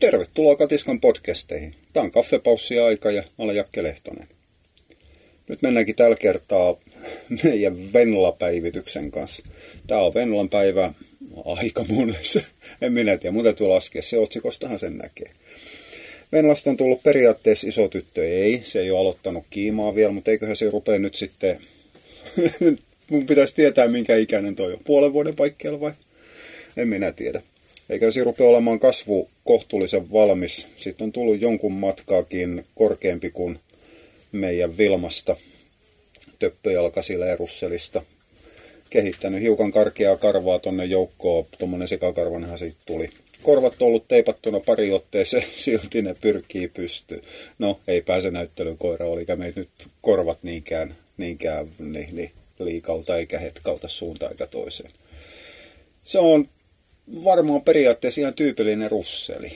Tervetuloa Katiskan podcasteihin. Tämä on kaffepaussi-aika ja mä olen Jakke Lehtonen. Nyt mennäänkin tällä kertaa meidän Venla-päivityksen kanssa. Tämä on Venlan päivä aika monessa. En minä tiedä, mutta täytyy laskea. Se otsikostahan sen näkee. Venlasta on tullut periaatteessa iso tyttö. Ei, se ei ole aloittanut kiimaa vielä, mutta eiköhän se rupea nyt sitten... Mun pitäisi tietää, minkä ikäinen toi on. Puolen vuoden paikkeilla vai? En minä tiedä. Eikä se rupea olemaan kasvu kohtuullisen valmis. Sitten on tullut jonkun matkaakin korkeampi kuin meidän Vilmasta, töppöjalkasilla ja russelista. Kehittänyt hiukan karkeaa karvaa tonne joukkoon, tuommoinen sekakarvanhan siitä tuli. Korvat on ollut teipattuna pari otteeseen, silti ne pyrkii pystyyn. No, ei pääse näyttelyn koira, olikä meitä nyt korvat niinkään, niinkään niin, niin, liikalta eikä hetkalta suuntaan eikä toiseen. Se on varmaan periaatteessa ihan tyypillinen russeli.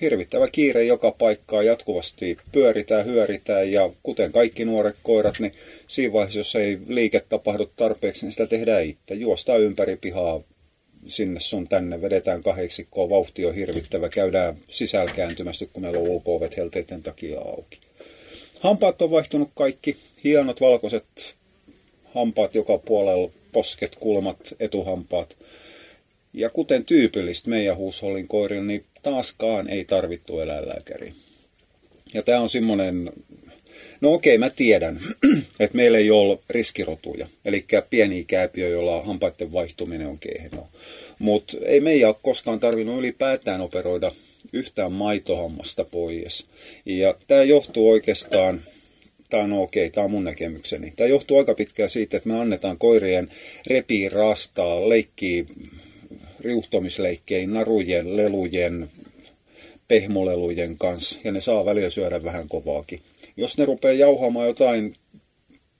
Hirvittävä kiire joka paikkaa, jatkuvasti pyöritään, hyöritään ja kuten kaikki nuoret koirat, niin siinä vaiheessa, jos ei liike tapahdu tarpeeksi, niin sitä tehdään itse. Juostaan ympäri pihaa sinne sun tänne, vedetään kahdeksikkoa, vauhti on hirvittävä, käydään sisälkääntymästi, kun meillä on ulko-ovet helteiden takia auki. Hampaat on vaihtunut kaikki, hienot valkoiset hampaat joka puolella, posket, kulmat, etuhampaat. Ja kuten tyypillistä meidän huushollin koirilla, niin taaskaan ei tarvittu eläinlääkäri. Ja tämä on semmoinen, no okei mä tiedän, että meillä ei ole riskirotuja, eli pieni kääpiö, jolla hampaiden vaihtuminen on kehno. Mutta ei meidän ole koskaan tarvinnut ylipäätään operoida yhtään maitohammasta pois. Ja tämä johtuu oikeastaan, tämä on okei, tämä on mun näkemykseni. Tämä johtuu aika pitkään siitä, että me annetaan koirien repii, rastaa, leikkiä riuhtomisleikkeihin narujen, lelujen, pehmolelujen kanssa, ja ne saa välillä syödä vähän kovaakin. Jos ne rupeaa jauhaamaan jotain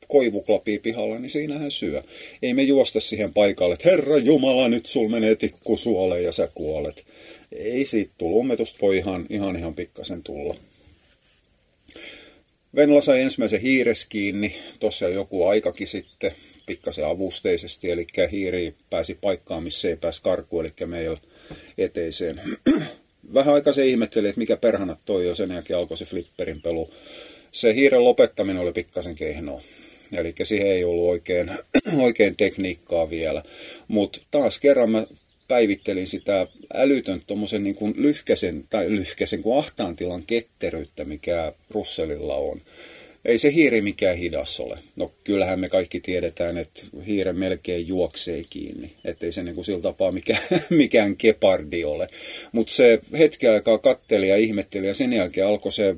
koivuklapia pihalla, niin siinähän syö. Ei me juosta siihen paikalle, että Herra Jumala, nyt sul menee tikku suoleen ja sä kuolet. Ei siitä tullut. Ummetusta voi ihan, ihan, ihan pikkasen tulla. Venla sai ensimmäisen hiires kiinni, tuossa joku aikakin sitten pikkasen avusteisesti, eli hiiri pääsi paikkaan, missä ei pääsi karkuun, eli meillä eteiseen. Vähän aikaa se ihmetteli, että mikä perhana toi jo, sen jälkeen alkoi se flipperin pelu. Se hiiren lopettaminen oli pikkasen kehnoa. Eli siihen ei ollut oikein, oikein tekniikkaa vielä. Mutta taas kerran mä päivittelin sitä älytön tuommoisen niin kuin lyhkäsen, tai lyhkäsen kuin ahtaan tilan ketteryyttä, mikä Russellilla on ei se hiiri mikään hidas ole. No kyllähän me kaikki tiedetään, että hiire melkein juoksee kiinni. Että ei se niin sillä tapaa mikään, mikään kepardi ole. Mutta se hetken aikaa katteli ja ihmetteli ja sen jälkeen alkoi se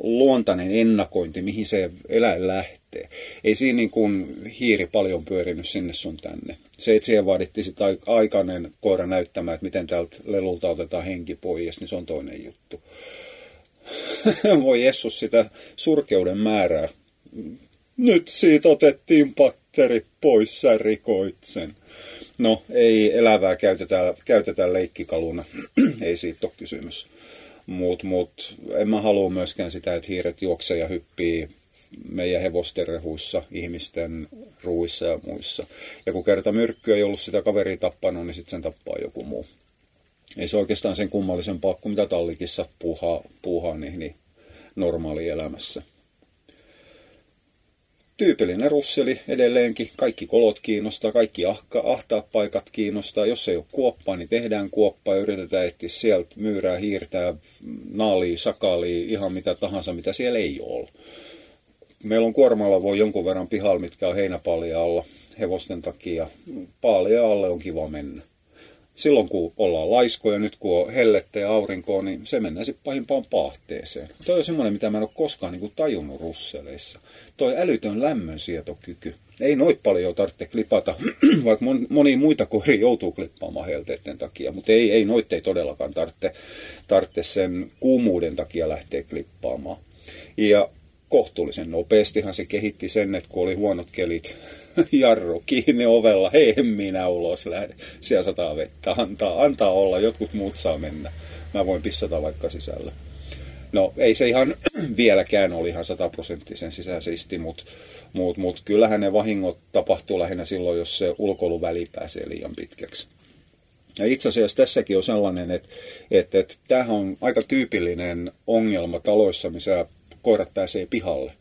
luontainen ennakointi, mihin se eläin lähtee. Ei siinä niin kuin hiiri paljon pyörinyt sinne sun tänne. Se, että siihen vaadittiin sitten aikainen koira näyttämään, että miten täältä lelulta otetaan henki pois, niin se on toinen juttu. Voi Jessus sitä surkeuden määrää. Nyt siitä otettiin patteri pois, sä rikoit sen. No, ei elävää käytetä, käytetä leikkikaluna. ei siitä ole kysymys. Mutta mut, en mä halua myöskään sitä, että hiiret juoksee ja hyppii meidän hevosten rehuissa, ihmisten ruuissa ja muissa. Ja kun kerta myrkky ei ollut sitä kaveria tappanut, niin sitten sen tappaa joku muu ei se oikeastaan sen kummallisempaa kuin mitä tallikissa puuhaa, puuhaa niin, niin normaalielämässä. Tyypillinen russeli edelleenkin. Kaikki kolot kiinnostaa, kaikki ahka, ahtaat paikat kiinnostaa. Jos ei ole kuoppaa, niin tehdään kuoppaa ja yritetään etsiä sieltä myyrää, hiirtää, naalia, sakalia, ihan mitä tahansa, mitä siellä ei ole. Meillä on kuormalla voi jonkun verran pihalla, mitkä on heinäpalja alla hevosten takia. Paalia alle on kiva mennä silloin kun ollaan laiskoja, nyt kun on hellettä ja aurinkoa, niin se mennään sitten pahimpaan pahteeseen. Toi on semmoinen, mitä mä en ole koskaan niin kuin tajunnut russeleissa. Toi älytön lämmönsietokyky. Ei noit paljon tarvitse klipata, vaikka moni muita koiria joutuu klippaamaan helteiden takia, mutta ei, ei noit ei todellakaan tarvitse, tarvitse sen kuumuuden takia lähteä klippaamaan. Ja kohtuullisen nopeastihan se kehitti sen, että kun oli huonot kelit, jarru kiinni ovella, hei minä ulos lähde, siellä sataa vettä, antaa, antaa olla, jotkut muut saa mennä, mä voin pissata vaikka sisällä. No ei se ihan vieläkään oli ihan sataprosenttisen sisäisisti, mutta mut, mut, kyllähän ne vahingot tapahtuu lähinnä silloin, jos se ulkoiluväli pääsee liian pitkäksi. Ja itse asiassa tässäkin on sellainen, että, että, että tämähän on aika tyypillinen ongelma taloissa, missä koirat pääsee pihalle.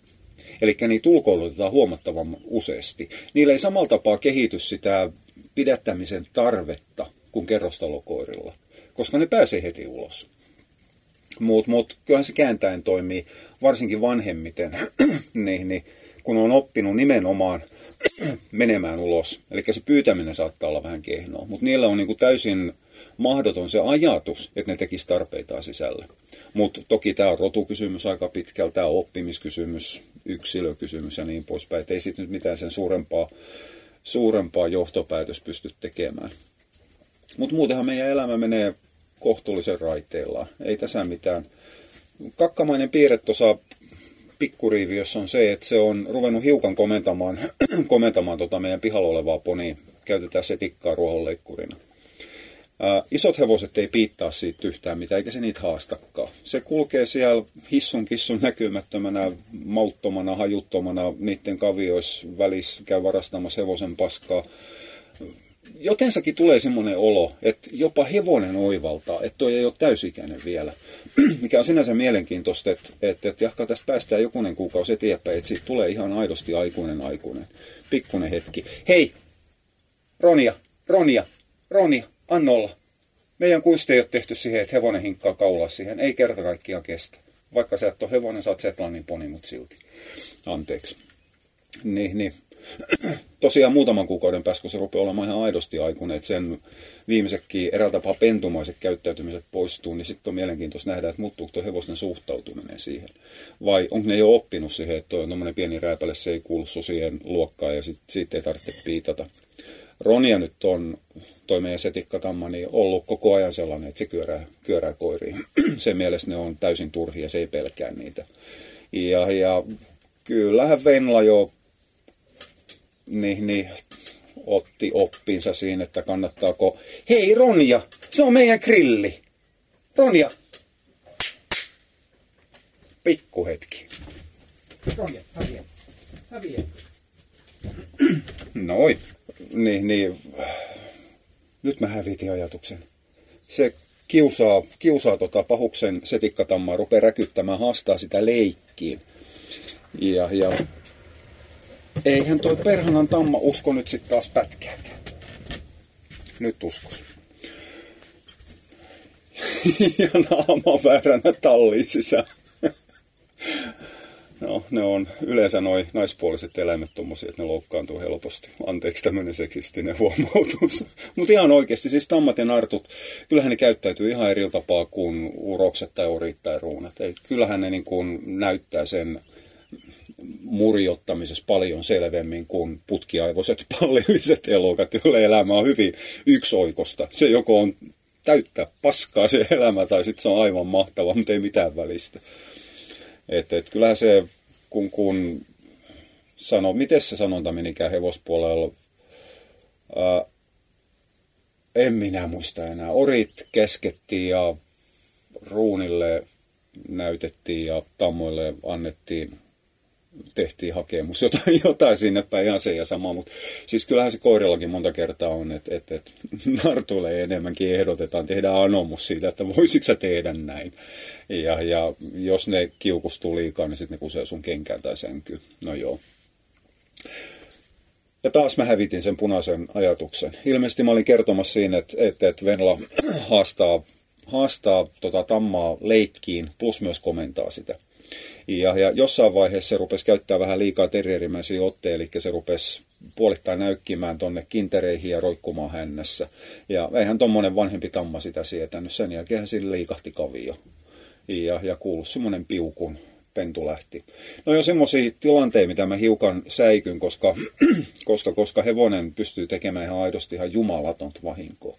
Eli niitä ulkoilutetaan huomattavan useasti. Niillä ei samalla tapaa kehity sitä pidättämisen tarvetta kuin kerrostalokoirilla, koska ne pääsee heti ulos. Mutta mut, kyllähän se kääntäen toimii, varsinkin vanhemmiten, niin, niin, kun on oppinut nimenomaan menemään ulos. Eli se pyytäminen saattaa olla vähän kehnoa, mutta niillä on niinku täysin mahdoton se ajatus, että ne tekisi tarpeitaan sisällä. Mutta toki tämä on rotukysymys aika pitkältä, tämä on oppimiskysymys, yksilökysymys ja niin poispäin. Et ei sitten nyt mitään sen suurempaa, suurempaa johtopäätös pysty tekemään. Mutta muutenhan meidän elämä menee kohtuullisen raiteillaan. Ei tässä mitään. Kakkamainen piirre tuossa pikkuriiviössä on se, että se on ruvennut hiukan komentamaan, komentamaan tota meidän pihalla olevaa ponia. Käytetään se tikkaa ruohonleikkurina. Ää, isot hevoset ei piittaa siitä yhtään mitään, eikä se niitä haastakaan. Se kulkee siellä hissun kissun näkymättömänä, mauttomana, hajuttomana, niiden kavioissa välissä käy varastamassa hevosen paskaa jotensakin tulee semmoinen olo, että jopa hevonen oivaltaa, että toi ei ole täysikäinen vielä. Mikä on sinänsä mielenkiintoista, että, että, että jahka tästä päästään jokunen kuukausi eteenpäin, että siitä tulee ihan aidosti aikuinen aikuinen. Pikkunen hetki. Hei, Ronia, Ronia, Ronia, annolla. Meidän kuiste ei ole tehty siihen, että hevonen hinkkaa kaulaa siihen. Ei kerta kaikkiaan kestä. Vaikka sä et ole hevonen, sä oot Zetlanin poni, mutta silti. Anteeksi. Niin, niin tosiaan muutaman kuukauden päästä, kun se rupeaa olemaan ihan aidosti aikuinen, että sen viimeisetkin eräällä tapaa pentumaiset käyttäytymiset poistuu, niin sitten on mielenkiintoista nähdä, että muuttuuko tuo hevosten suhtautuminen siihen. Vai onko ne jo oppinut siihen, että tuommoinen pieni rääpäle, se ei kuulu susien luokkaan ja sitten siitä ei tarvitse piitata. Ronia nyt on, toi meidän setikkatamma, niin ollut koko ajan sellainen, että se kyörää, kyörää koiriin. Sen mielestä ne on täysin turhia, se ei pelkää niitä. Ja, ja kyllähän Venla jo niin, niin otti oppinsa siinä, että kannattaako... Hei Ronja, se on meidän grilli. Ronja. Pikkuhetki. Ronja, häviä. Häviä. Noin. Niin, niin. Nyt mä hävitin ajatuksen. Se kiusaa, kiusaa tota pahuksen setikkatammaa, rupeaa räkyttämään, haastaa sitä leikkiin. Ja, ja Eihän toi perhanan tamma usko nyt sitten taas pätkääkään. Nyt uskos. ja naama vääränä talliin sisään. No, ne on yleensä noin naispuoliset eläimet tommosia, että ne loukkaantuu helposti. Anteeksi tämmöinen seksistinen huomautus. Mutta ihan oikeasti, siis tammat ja nartut, kyllähän ne käyttäytyy ihan eri tapaa kuin urokset tai orit tai ruunat. Eli kyllähän ne niin kuin näyttää sen murjottamisessa paljon selvemmin kuin putkiaivoiset pallilliset elokat, joille elämä on hyvin yksioikosta. Se joko on täyttä paskaa se elämä tai sitten se on aivan mahtava, mutta ei mitään välistä. Et, et kyllähän se, kun, kun sano, miten se sanonta menikään hevospuolella, ää, en minä muista enää. Orit keskettiin ja ruunille näytettiin ja tammoille annettiin tehtiin hakemus, jotain, jotain sinne päin, ihan se ja sama, mutta siis kyllähän se koirillakin monta kertaa on, että, että, että nartuille enemmänkin ehdotetaan, tehdään anomus siitä, että voisitko sä tehdä näin. Ja, ja jos ne kiukustuu liikaa, niin sitten ne kusee sun kenkään tai sänkyyn. No joo. Ja taas mä hävitin sen punaisen ajatuksen. Ilmeisesti mä olin kertomassa siinä, että, että, että Venla haastaa, haastaa tota tammaa leikkiin, plus myös komentaa sitä. Ja, ja jossain vaiheessa se rupesi käyttää vähän liikaa terrierimäisiä otteja, eli se rupesi puolittain näykkimään tonne kintereihin ja roikkumaan hännässä. Ja eihän tuommoinen vanhempi tamma sitä sietänyt. Sen jälkeen sille liikahti kavio. Ja, ja kuului semmoinen piukun pentu lähti. No jo semmoisia tilanteita, mitä mä hiukan säikyn, koska, koska, koska hevonen pystyy tekemään ihan aidosti ihan jumalatonta vahinkoa.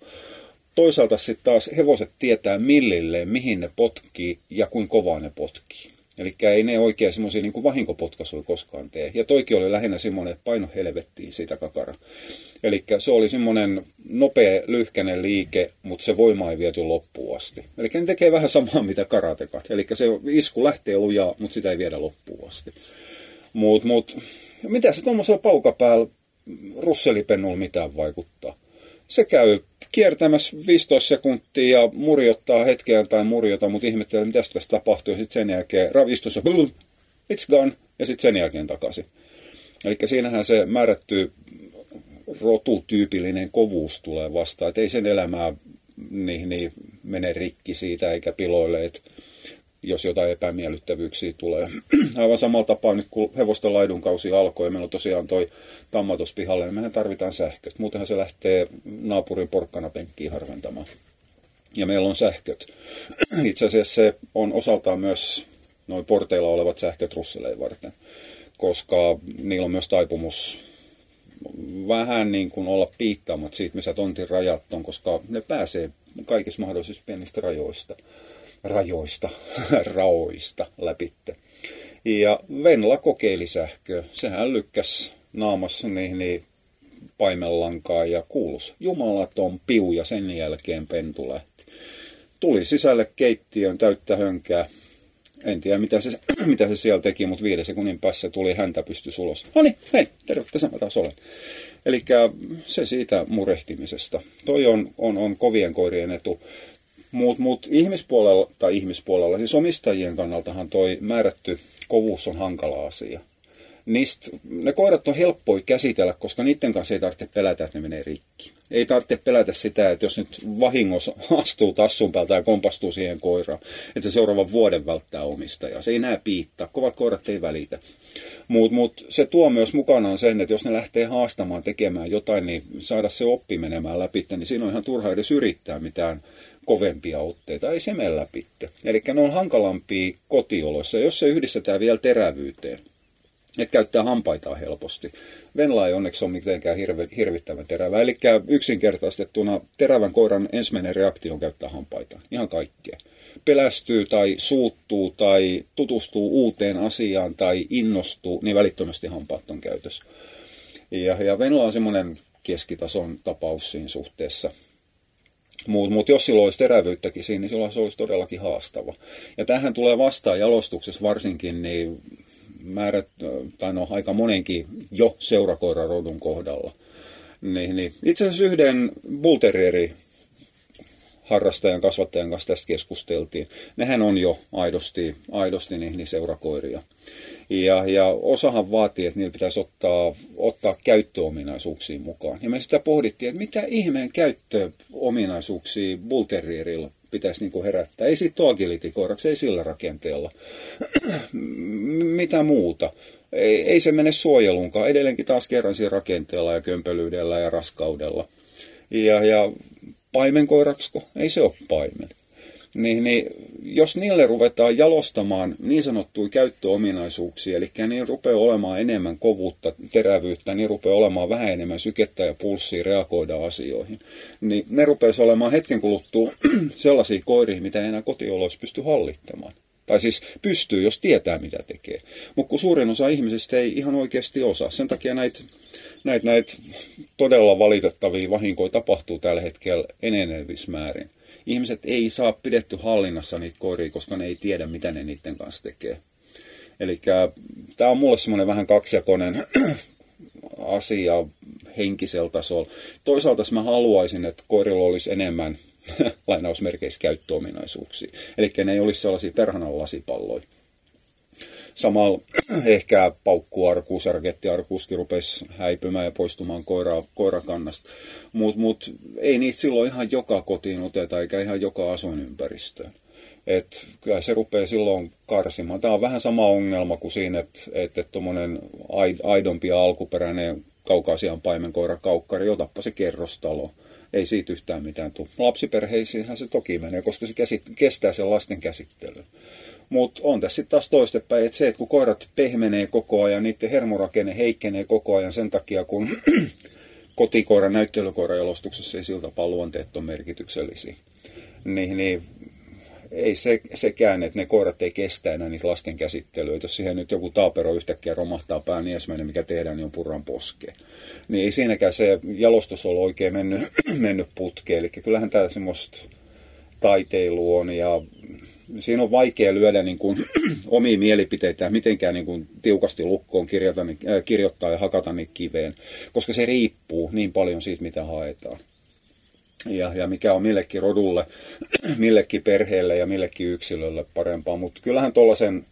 Toisaalta sitten taas hevoset tietää millilleen, mihin ne potkii ja kuin kovaa ne potkii. Eli ei ne oikein semmoisia niin vahinkopotkaisuja koskaan tee. Ja toikin oli lähinnä semmoinen, että paino helvettiin siitä kakara. Eli se oli semmoinen nopea, lyhkäinen liike, mutta se voima ei viety loppuun asti. Eli ne tekee vähän samaa, mitä karatekat. Eli se isku lähtee lujaa, mutta sitä ei viedä loppuun asti. Mut, mut, mitä se tuommoisella paukapäällä russelipennulla mitään vaikuttaa? Se käy kiertämässä 15 sekuntia ja murjottaa hetkeä tai murjota, mutta ihmettelee, mitä tässä tapahtuu. Sitten sen jälkeen ravistus ja boom, it's gone. Ja sitten sen jälkeen takaisin. Eli siinähän se määrätty rotutyypillinen kovuus tulee vastaan. Että ei sen elämää niin, niin mene rikki siitä eikä piloille, että jos jotain epämiellyttävyyksiä tulee. Aivan samalla tapaa nyt kun hevosten laidunkausi alkoi, meillä on tosiaan toi tammatus pihalle, niin mehän tarvitaan sähköt. Muutenhan se lähtee naapurin porkkana penkkiin harventamaan. Ja meillä on sähköt. Itse asiassa se on osaltaan myös noin porteilla olevat sähköt russeleen varten, koska niillä on myös taipumus vähän niin kuin olla piittaamat siitä, missä tontin rajat on, koska ne pääsee kaikista mahdollisista pienistä rajoista rajoista, raoista läpitte. Ja Venla kokeili sähköä. Sehän lykkäs naamassa niin, niin paimellankaa ja kuulus jumalaton piu ja sen jälkeen pentu lähti. Tuli sisälle keittiön täyttä hönkää. En tiedä mitä se, mitä se siellä teki, mutta viiden sekunnin päässä tuli häntä pysty ulos. No niin, hei, terve, tässä mä taas olen. Eli se siitä murehtimisesta. Toi on, on, on kovien koirien etu. Mutta mut ihmispuolella, tai ihmispuolella, siis omistajien kannaltahan toi määrätty kovuus on hankala asia. Niistä, ne koirat on helppoi käsitellä, koska niiden kanssa ei tarvitse pelätä, että ne menee rikki. Ei tarvitse pelätä sitä, että jos nyt vahingossa astuu tassun päältä ja kompastuu siihen koiraan, että se seuraavan vuoden välttää omistajaa. Se ei näe piittaa, kovat koirat ei välitä. Mutta mut se tuo myös mukanaan sen, että jos ne lähtee haastamaan tekemään jotain, niin saada se oppi menemään läpi, niin siinä on ihan turha edes yrittää mitään kovempia otteita, ei se mene läpi. Eli ne on hankalampia kotioloissa, jos se yhdistetään vielä terävyyteen, että käyttää hampaitaan helposti. Venla ei onneksi ole mitenkään hirve, hirvittävän terävä. Eli yksinkertaistettuna terävän koiran ensimmäinen reaktio on käyttää hampaita. Ihan kaikkea. Pelästyy tai suuttuu tai tutustuu uuteen asiaan tai innostuu, niin välittömästi hampaat on käytössä. Ja, ja Venla on semmoinen keskitason tapaus siinä suhteessa. Mutta mut jos sillä olisi terävyyttäkin siinä, niin silloin se olisi todellakin haastava. Ja tähän tulee vastaan jalostuksessa varsinkin niin määrät, tai no aika monenkin jo seurakoirarodun kohdalla. Niin, niin. Itse asiassa yhden bulterieri harrastajan, kasvattajan kanssa tästä keskusteltiin. Nehän on jo aidosti, aidosti niin, niin seurakoiria. Ja, ja osahan vaatii, että niillä pitäisi ottaa, ottaa käyttöominaisuuksiin mukaan. Ja me sitä pohdittiin, että mitä ihmeen käyttöominaisuuksia Bull Terrierilla pitäisi niin kuin herättää. Ei siitä agility ei sillä rakenteella. mitä muuta? Ei, ei se mene suojeluunkaan. Edelleenkin taas kerran siinä rakenteella ja kömpelyydellä ja raskaudella. Ja, ja paimenkoiraksko? Ei se ole paimen niin, niin jos niille ruvetaan jalostamaan niin sanottuja käyttöominaisuuksia, eli niin rupeaa olemaan enemmän kovuutta, terävyyttä, niin rupeaa olemaan vähän enemmän sykettä ja pulssia reagoida asioihin, niin ne rupeaisi olemaan hetken kuluttua sellaisia koiria, mitä ei enää kotioloissa pysty hallittamaan. Tai siis pystyy, jos tietää, mitä tekee. Mutta kun suurin osa ihmisistä ei ihan oikeasti osaa. Sen takia näitä näit, näit todella valitettavia vahinkoja tapahtuu tällä hetkellä enenevissä määrin ihmiset ei saa pidetty hallinnassa niitä koiria, koska ne ei tiedä, mitä ne niiden kanssa tekee. Eli tämä on mulle semmoinen vähän kaksijakoinen asia henkisellä tasolla. Toisaalta mä haluaisin, että koirilla olisi enemmän lainausmerkeissä käyttöominaisuuksia. Eli ne ei olisi sellaisia perhanan lasipalloja samalla ehkä paukkuarkuus, ragettiarkuuskin rupesi häipymään ja poistumaan koira, koirakannasta. Mutta mut, ei niitä silloin ihan joka kotiin oteta, eikä ihan joka asuinympäristöön. Et kyllä se rupeaa silloin karsimaan. Tämä on vähän sama ongelma kuin siinä, että et, tuommoinen aidompi ja alkuperäinen kaukaasian paimenkoira kaukkari, otappa se kerrostalo. Ei siitä yhtään mitään tule. Lapsiperheisiinhän se toki menee, koska se käsit, kestää sen lasten käsittelyn. Mutta on tässä sitten taas toistepäin, että se, että kun koirat pehmenee koko ajan, niiden hermorakenne heikkenee koko ajan sen takia, kun kotikoiran näyttelykoiran jalostuksessa ei sillä tapaa luonteet ole merkityksellisiä. Niin, niin ei se, sekään, että ne koirat ei kestä enää niitä lasten käsittelyä. Jos siihen nyt joku taapero yhtäkkiä romahtaa pään, niin ensimmäinen mikä tehdään, niin on purran poske. Niin ei siinäkään se jalostus ole oikein mennyt, mennyt putkeen. Eli kyllähän tämä semmoista taiteilu on ja siinä on vaikea lyödä niin kuin, omia mielipiteitä mitenkään niin kuin, tiukasti lukkoon kirjoita, äh, kirjoittaa ja hakata niitä kiveen, koska se riippuu niin paljon siitä, mitä haetaan. ja, ja mikä on millekin rodulle, millekin perheelle ja millekin yksilölle parempaa. Mutta kyllähän tuollaisen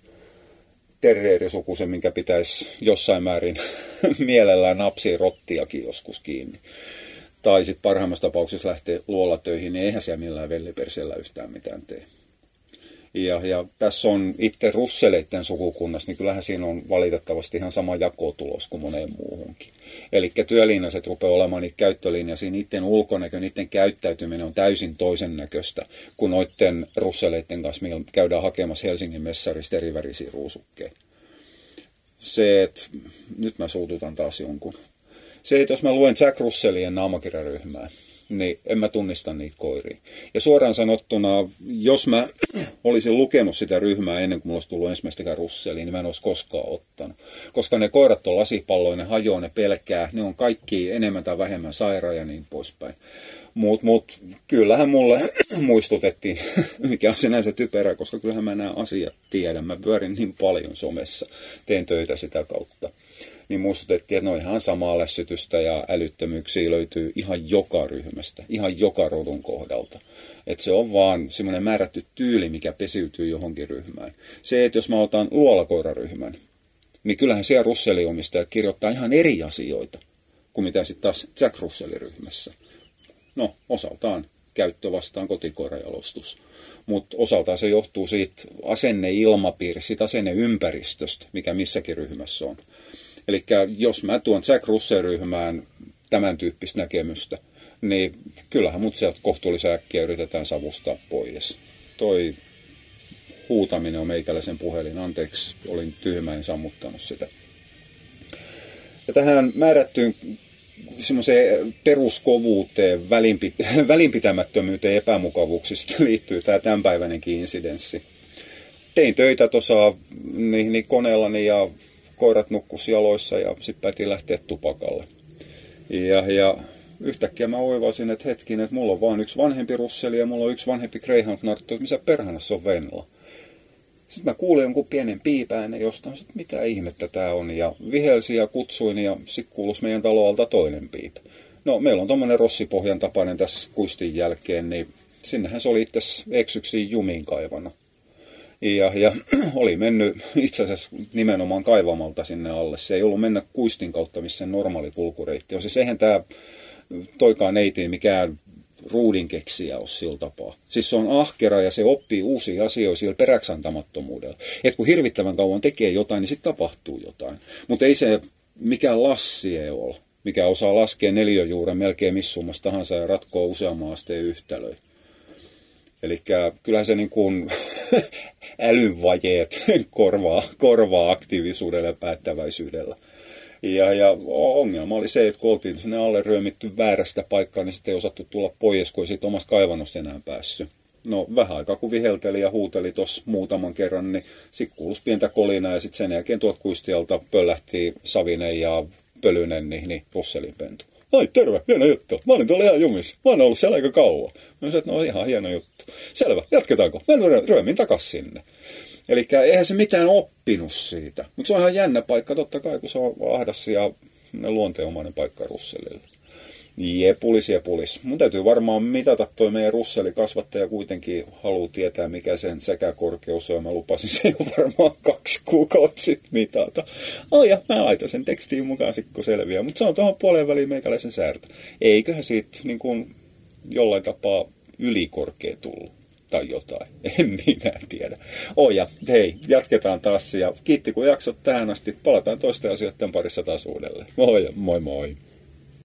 terrierisukusen, minkä pitäisi jossain määrin mielellään napsia rottiakin joskus kiinni. Tai sitten parhaimmassa tapauksessa lähteä luolatöihin, niin eihän siellä millään vellipersellä yhtään mitään tee. Ja, ja tässä on itse russeleiden sukukunnassa, niin kyllähän siinä on valitettavasti ihan sama jakotulos kuin moneen muuhunkin. Eli työlinjaset rupeaa olemaan niitä käyttölinjaisia, niiden ulkonäkö, niiden käyttäytyminen on täysin toisen näköistä kuin noiden russeleiden kanssa, millä käydään hakemassa Helsingin messarista eri värisiä ruusukkeja. Se, että nyt mä suututan taas jonkun. Se, että jos mä luen Jack Russellien naamakirjaryhmää, niin en mä tunnista niitä koiria. Ja suoraan sanottuna, jos mä olisin lukenut sitä ryhmää ennen kuin mulla olisi tullut ensimmäistäkään russeliin, niin mä en olisi koskaan ottanut. Koska ne koirat on lasipalloja, ne hajoaa, ne pelkää, ne on kaikki enemmän tai vähemmän sairaan ja niin poispäin. Mutta mut, kyllähän mulle muistutettiin, mikä on sinänsä typerä, koska kyllähän mä nämä asiat tiedän. Mä pyörin niin paljon somessa, teen töitä sitä kautta niin muistutettiin, että no ihan samaa lässytystä ja älyttömyyksiä löytyy ihan joka ryhmästä, ihan joka rodun kohdalta. Että se on vaan semmoinen määrätty tyyli, mikä pesiytyy johonkin ryhmään. Se, että jos mä otan luolakoiraryhmän, niin kyllähän siellä Russelliomistajat kirjoittaa ihan eri asioita kuin mitä sitten taas Jack Russell-ryhmässä. No, osaltaan käyttö vastaan kotikoirajalostus. Mutta osaltaan se johtuu siitä asenneilmapiiristä, siitä asenneympäristöstä, mikä missäkin ryhmässä on. Eli jos mä tuon Jack Russell-ryhmään tämän tyyppistä näkemystä, niin kyllähän mut sieltä kohtuullisen äkkiä yritetään savustaa pois. Toi huutaminen on meikäläisen puhelin. Anteeksi, olin tyhmä, en sammuttanut sitä. Ja tähän määrättyyn semmoiseen peruskovuuteen, välinpi, välinpitämättömyyteen epämukavuuksista liittyy tämä tämänpäiväinenkin insidenssi. Tein töitä tuossa niin, niin koneellani ja koirat nukkus jaloissa ja sitten päätin lähteä tupakalle. Ja, ja yhtäkkiä mä oivasin, että hetkinen, että mulla on vain yksi vanhempi russeli ja mulla on yksi vanhempi Greyhound-narttu, missä perhanassa on Venla. Sitten mä kuulin jonkun pienen piipään jostain, että mitä ihmettä tämä on. Ja vihelsin ja kutsuin ja sitten kuuluisi meidän taloalta toinen piip. No meillä on tuommoinen rossipohjan tapainen tässä kuistin jälkeen, niin sinnehän se oli itse eksyksiin jumiin kaivana. Ja, ja oli mennyt itse asiassa nimenomaan kaivamalta sinne alle. Se ei ollut mennä kuistin kautta, missä normaali kulkureitti on. Siis eihän tämä toikaan neiti mikään ruudin keksiä ole sillä tapaa. Siis se on ahkera ja se oppii uusia asioita sillä peräksantamattomuudella. Et kun hirvittävän kauan tekee jotain, niin sitten tapahtuu jotain. Mutta ei se mikään lassi ei ole, mikä osaa laskea neljöjuuren melkein missummasta tahansa ja ratkoa useamman asteen yhtälöitä. Eli kyllähän se niin kuin älynvajeet korvaa, korvaa aktiivisuudella ja päättäväisyydellä. Ja, ja ongelma oli se, että kun oltiin sinne alle ryömitty väärästä paikkaa, niin sitten ei osattu tulla pois, kun ei siitä omasta kaivannosta enää päässyt. No vähän aikaa kun vihelteli ja huuteli tuossa muutaman kerran, niin sitten kuulusi pientä kolinaa ja sitten sen jälkeen tuot kuistialta pöllähti Savinen ja Pölynen, niin, niin Russelin pentu. Ai terve, hieno juttu. Mä olin tuolla ihan jumissa. Mä oon ollut siellä aika kauan. Mä sanoin, että no ihan hieno juttu. Selvä, jatketaanko? Mä ryömin takas sinne. Eli eihän se mitään oppinut siitä. Mutta se on ihan jännä paikka totta kai, kun se on ahdas ja luonteenomainen paikka Russelille. Jepulis, jepulis. Mun täytyy varmaan mitata toi meidän russelikasvattaja kuitenkin haluaa tietää, mikä sen sekä korkeus on. Mä lupasin sen jo varmaan kaksi kuukautta sitten mitata. Oh ja, mä laitan sen tekstiin mukaan sitten, kun selviää. Mutta se on tuohon puoleen väliin meikäläisen säärtä. Eiköhän siitä niin kuin, jollain tapaa ylikorkea tullut tai jotain. En minä tiedä. Oh ja hei, jatketaan taas ja kiitti kun jaksot tähän asti. Palataan toisten asioiden parissa taas uudelleen. Moi moi moi.